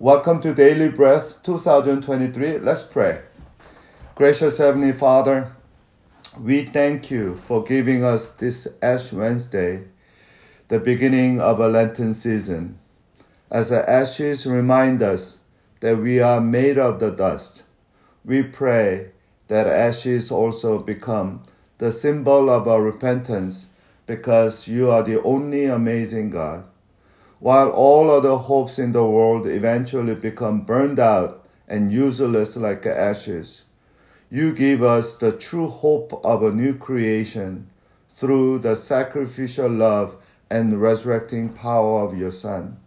Welcome to Daily Breath 2023. Let's pray. Gracious Heavenly Father, we thank you for giving us this Ash Wednesday, the beginning of a Lenten season. As the ashes remind us that we are made of the dust, we pray that ashes also become the symbol of our repentance because you are the only amazing God while all other hopes in the world eventually become burned out and useless like ashes. You give us the true hope of a new creation through the sacrificial love and resurrecting power of your Son.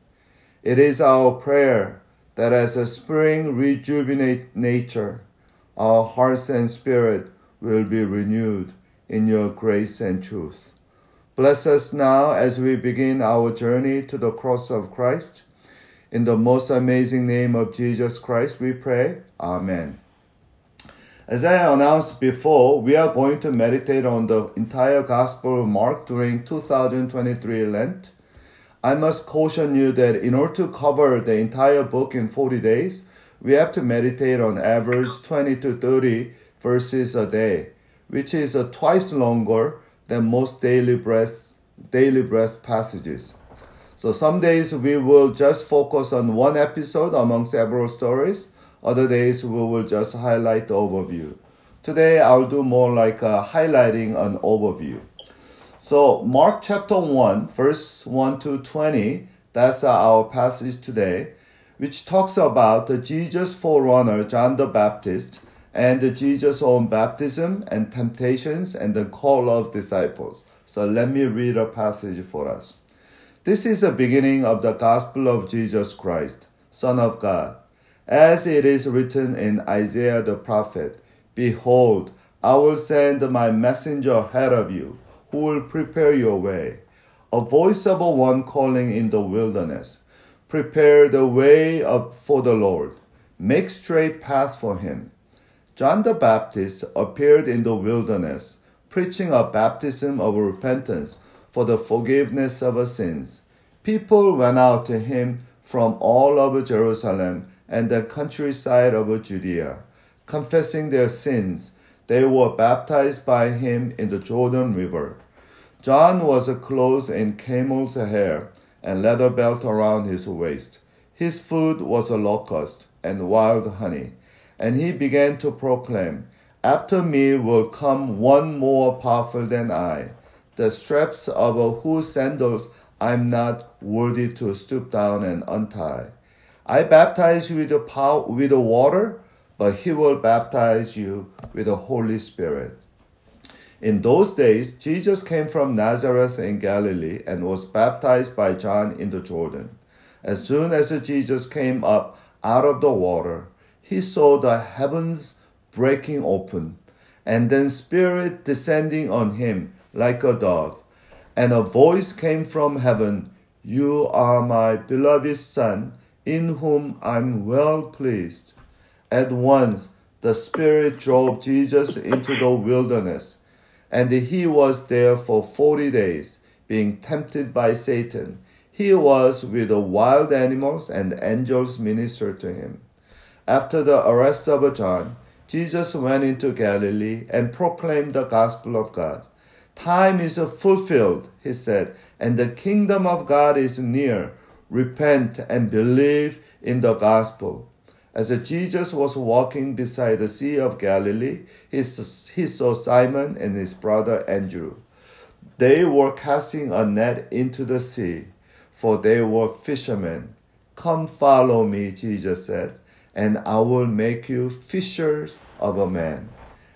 It is our prayer that as a spring rejuvenate nature, our hearts and spirit will be renewed in your grace and truth. Bless us now as we begin our journey to the cross of Christ. In the most amazing name of Jesus Christ, we pray. Amen. As I announced before, we are going to meditate on the entire Gospel of Mark during 2023 Lent. I must caution you that in order to cover the entire book in 40 days, we have to meditate on average 20 to 30 verses a day, which is twice longer than most daily breath, daily breath passages. So some days we will just focus on one episode among several stories. Other days we will just highlight the overview. Today I'll do more like a highlighting an overview. So Mark chapter 1, verse 1 to 20, that's our passage today, which talks about the Jesus forerunner John the Baptist and Jesus' own baptism and temptations and the call of disciples. So let me read a passage for us. This is the beginning of the gospel of Jesus Christ, Son of God. As it is written in Isaiah the prophet, Behold, I will send my messenger ahead of you, who will prepare your way. A voice of a one calling in the wilderness. Prepare the way of, for the Lord. Make straight paths for him. John the Baptist appeared in the wilderness, preaching a baptism of repentance for the forgiveness of sins. People went out to him from all over Jerusalem and the countryside of Judea, confessing their sins. They were baptized by him in the Jordan River. John was clothed in camel's hair and leather belt around his waist. His food was a locust and wild honey and he began to proclaim, After me will come one more powerful than I, the straps of whose sandals I am not worthy to stoop down and untie. I baptize you with the power with the water, but he will baptize you with the Holy Spirit. In those days, Jesus came from Nazareth in Galilee and was baptized by John in the Jordan. As soon as Jesus came up out of the water, he saw the heavens breaking open, and then Spirit descending on him like a dove. And a voice came from heaven You are my beloved Son, in whom I'm well pleased. At once the Spirit drove Jesus into the wilderness, and he was there for forty days, being tempted by Satan. He was with the wild animals, and angels ministered to him. After the arrest of John, Jesus went into Galilee and proclaimed the gospel of God. Time is fulfilled, he said, and the kingdom of God is near. Repent and believe in the gospel. As Jesus was walking beside the Sea of Galilee, he saw Simon and his brother Andrew. They were casting a net into the sea, for they were fishermen. Come follow me, Jesus said and I will make you fishers of a man.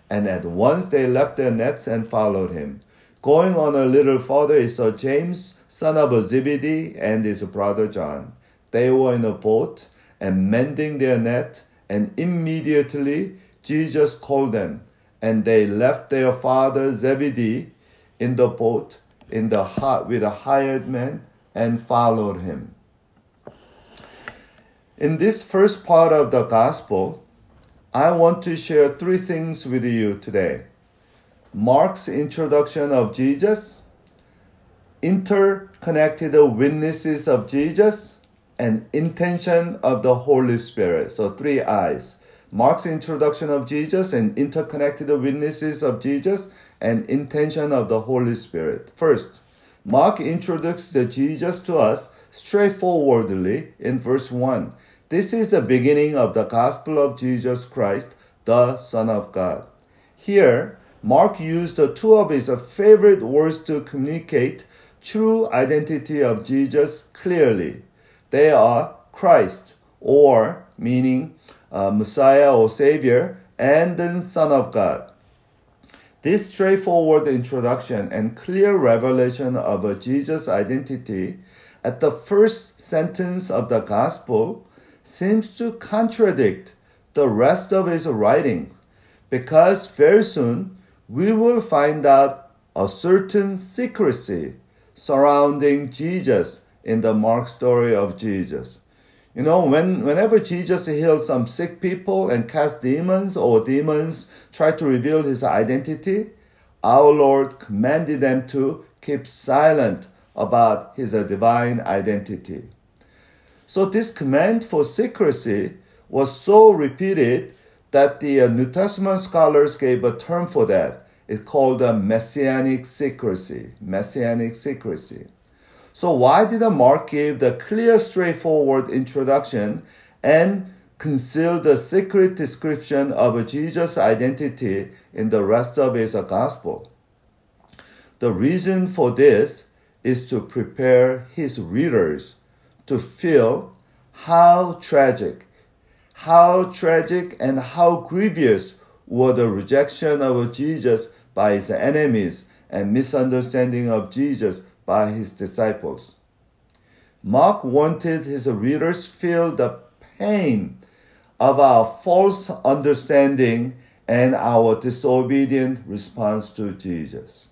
And at once they left their nets and followed him. Going on a little further, he saw James, son of Zebedee, and his brother John. They were in a boat and mending their net, and immediately Jesus called them, and they left their father Zebedee in the boat in the hut with a hired man and followed him. In this first part of the gospel, I want to share three things with you today Mark's introduction of Jesus, interconnected witnesses of Jesus, and intention of the Holy Spirit. So three eyes. Mark's introduction of Jesus and interconnected witnesses of Jesus and intention of the Holy Spirit. First, Mark introduces Jesus to us straightforwardly in verse 1. This is the beginning of the gospel of Jesus Christ, the Son of God. Here, Mark used two of his favorite words to communicate true identity of Jesus clearly. They are Christ, or meaning uh, Messiah or Savior, and then Son of God. This straightforward introduction and clear revelation of Jesus' identity at the first sentence of the Gospel seems to contradict the rest of his writings because very soon we will find out a certain secrecy surrounding Jesus in the Mark story of Jesus. You know, when, whenever Jesus healed some sick people and cast demons, or demons try to reveal his identity, our Lord commanded them to keep silent about his divine identity. So, this command for secrecy was so repeated that the uh, New Testament scholars gave a term for that. It's called a messianic secrecy. Messianic secrecy. So why did Mark give the clear, straightforward introduction and conceal the secret description of Jesus' identity in the rest of his gospel? The reason for this is to prepare his readers to feel how tragic, how tragic and how grievous were the rejection of Jesus by his enemies and misunderstanding of Jesus by his disciples. Mark wanted his readers feel the pain of our false understanding and our disobedient response to Jesus.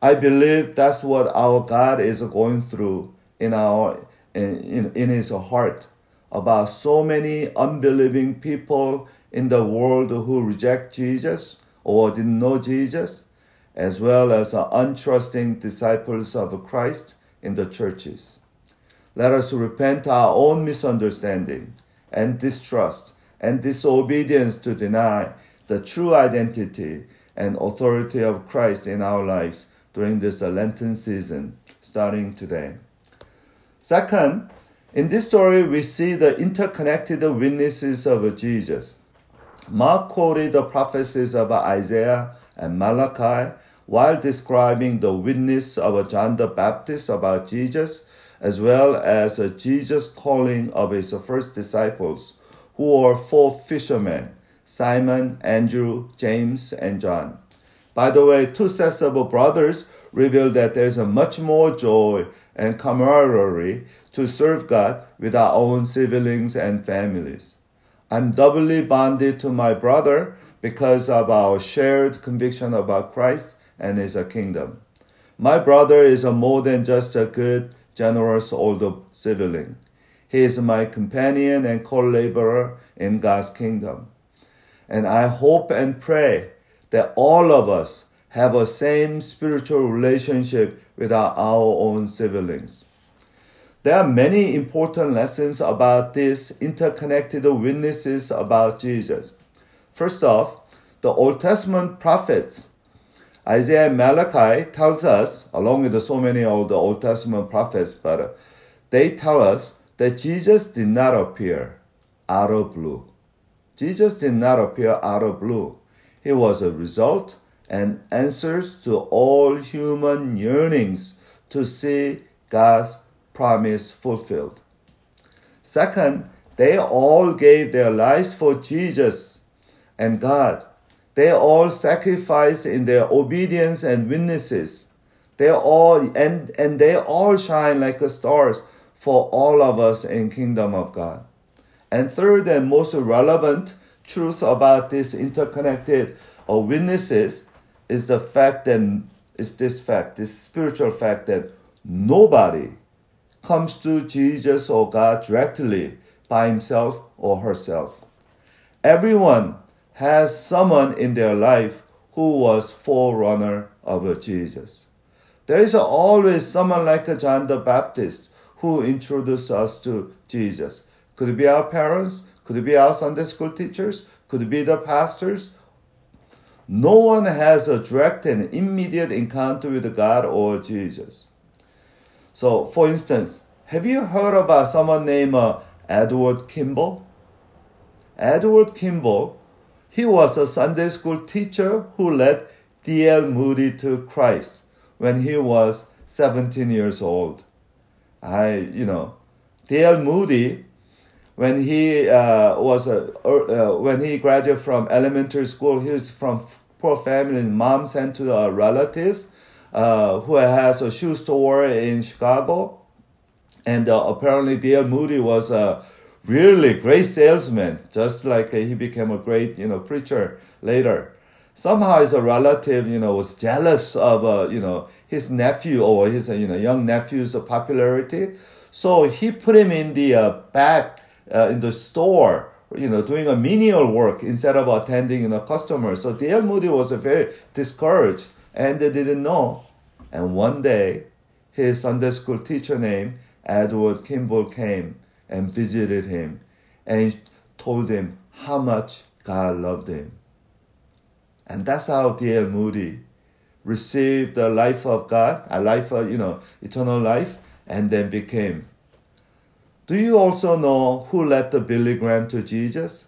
I believe that's what our God is going through in our in, in, his heart about so many unbelieving people in the world who reject Jesus or didn't know Jesus as well as untrusting disciples of Christ in the churches. Let us repent our own misunderstanding and distrust and disobedience to deny the true identity and authority of Christ in our lives during this Lenten season, starting today. Second, in this story, we see the interconnected witnesses of Jesus. Mark quoted the prophecies of Isaiah and Malachi while describing the witness of John the Baptist about Jesus, as well as Jesus' calling of his first disciples, who were four fishermen Simon, Andrew, James, and John. By the way, two sets of brothers reveal that there is much more joy and camaraderie to serve God with our own siblings and families. I'm doubly bonded to my brother because of our shared conviction about Christ and his kingdom. My brother is more than just a good, generous older sibling. He is my companion and co laborer in God's kingdom. And I hope and pray that all of us have a same spiritual relationship with our, own siblings. There are many important lessons about these interconnected witnesses about Jesus. First off, the Old Testament prophets Isaiah and Malachi tells us, along with so many of the Old Testament prophets, but they tell us that Jesus did not appear out of blue. Jesus did not appear out of blue. He was a result and answers to all human yearnings to see God's promise fulfilled. Second, they all gave their lives for Jesus and God they all sacrificed in their obedience and witnesses. They all and and they all shine like stars for all of us in kingdom of God. And third and most relevant truth about this interconnected uh, witnesses is the fact that is this fact, this spiritual fact that nobody comes to Jesus or God directly by himself or herself. Everyone has someone in their life who was forerunner of Jesus. There is always someone like John the Baptist who introduced us to Jesus. Could it be our parents? Could it be our Sunday school teachers? Could it be the pastors? No one has a direct and immediate encounter with God or Jesus. So, for instance, have you heard about someone named uh, Edward Kimball? Edward Kimball, he was a Sunday school teacher who led D.L. Moody to Christ when he was 17 years old. I, you know, D.L. Moody, when he uh, was a, uh, when he graduated from elementary school, he was from poor family. Mom sent to uh, relatives uh, who has a shoe store in Chicago, and uh, apparently D.L. Moody was a really great salesman, just like he became a great you know preacher later somehow his relative, you know, was jealous of, uh, you know, his nephew or his, uh, you know, young nephew's popularity. So he put him in the uh, back uh, in the store, you know, doing a menial work instead of attending, you know, customers. So D.L. Moody was very discouraged and they didn't know. And one day, his Sunday school teacher named Edward Kimball came and visited him and told him how much God loved him. And that's how D.L. Moody received the life of God, a life of, you know, eternal life, and then became. Do you also know who led the Billy Graham to Jesus?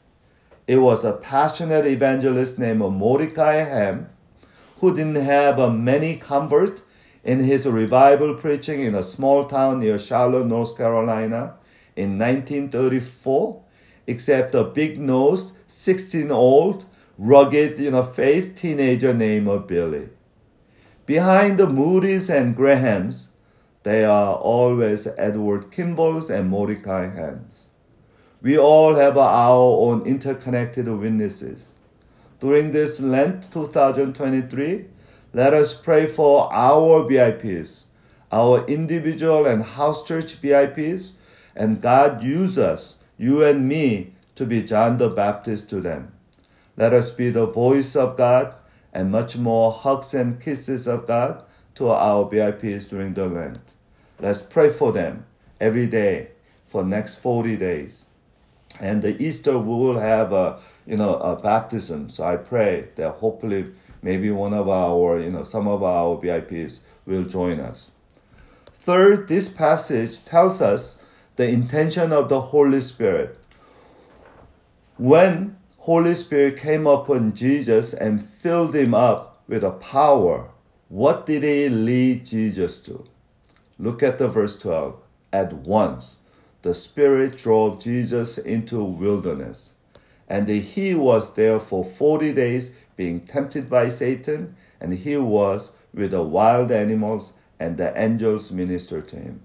It was a passionate evangelist named Mordecai Ham, who didn't have many converts in his revival preaching in a small town near Charlotte, North Carolina in 1934, except a big nosed, 16 old, rugged, you know, faced teenager named Billy. Behind the Moody's and Grahams, they are always Edward Kimball's and Mordecai Hams. We all have our own interconnected witnesses. During this Lent 2023, let us pray for our VIPs, our individual and house church VIPs, and God use us, you and me, to be John the Baptist to them. Let us be the voice of God and much more hugs and kisses of God to our VIPs during the Lent. Let's pray for them every day for next 40 days. And the Easter we will have a you know a baptism. So I pray that hopefully maybe one of our you know some of our VIPs will join us. Third, this passage tells us the intention of the Holy Spirit. When Holy Spirit came upon Jesus and filled him up with a power. What did he lead Jesus to? Look at the verse 12. At once the Spirit drove Jesus into wilderness, and he was there for 40 days being tempted by Satan, and he was with the wild animals, and the angels ministered to him.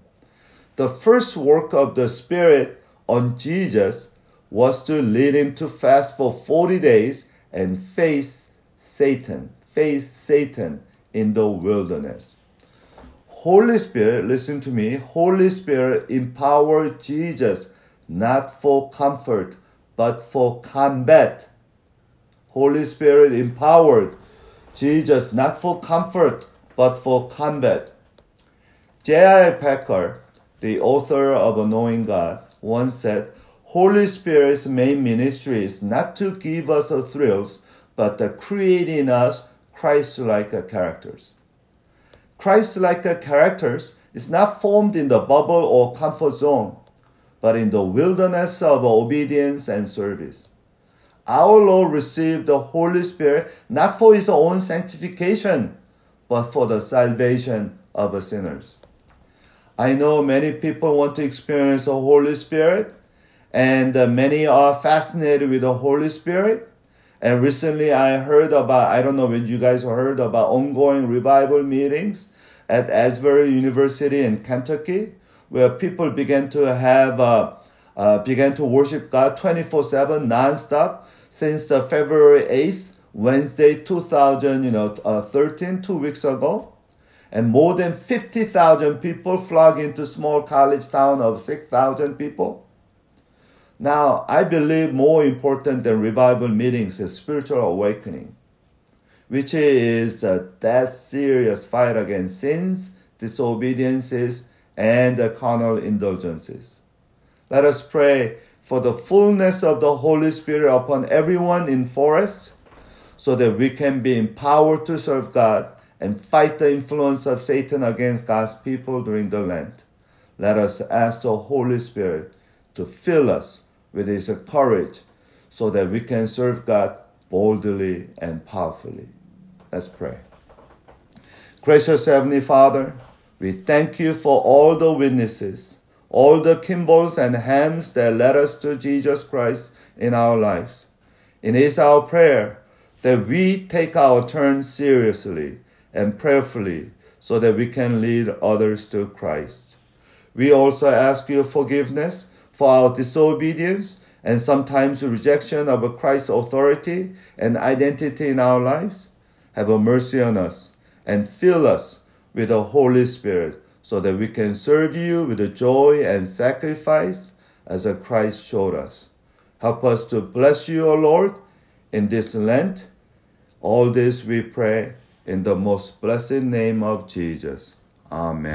The first work of the Spirit on Jesus was to lead him to fast for 40 days and face Satan, face Satan in the wilderness. Holy Spirit, listen to me, Holy Spirit empowered Jesus not for comfort, but for combat. Holy Spirit empowered Jesus not for comfort, but for combat. J.I. Packer, the author of Knowing God, once said, Holy Spirit's main ministry is not to give us the thrills, but to create in us Christ-like characters. Christ-like characters is not formed in the bubble or comfort zone, but in the wilderness of obedience and service. Our Lord received the Holy Spirit not for his own sanctification, but for the salvation of sinners. I know many people want to experience the Holy Spirit, and many are fascinated with the Holy Spirit. And recently I heard about, I don't know when you guys heard about ongoing revival meetings at Asbury University in Kentucky, where people began to have, uh, uh, began to worship God 24 7 nonstop since uh, February 8th, Wednesday 2000, you know, uh, 13, two weeks ago. And more than 50,000 people flock into small college town of 6,000 people. Now, I believe more important than revival meetings is spiritual awakening, which is a that serious fight against sins, disobediences, and carnal indulgences. Let us pray for the fullness of the Holy Spirit upon everyone in Forest so that we can be empowered to serve God and fight the influence of Satan against God's people during the Lent. Let us ask the Holy Spirit to fill us with His courage so that we can serve God boldly and powerfully. Let's pray. Gracious Heavenly Father, we thank you for all the witnesses, all the Kimballs and Hams that led us to Jesus Christ in our lives. It is our prayer that we take our turn seriously and prayerfully so that we can lead others to Christ. We also ask your forgiveness for our disobedience and sometimes rejection of Christ's authority and identity in our lives. Have a mercy on us and fill us with the Holy Spirit so that we can serve you with joy and sacrifice as Christ showed us. Help us to bless you, O Lord, in this Lent. All this we pray in the most blessed name of Jesus. Amen.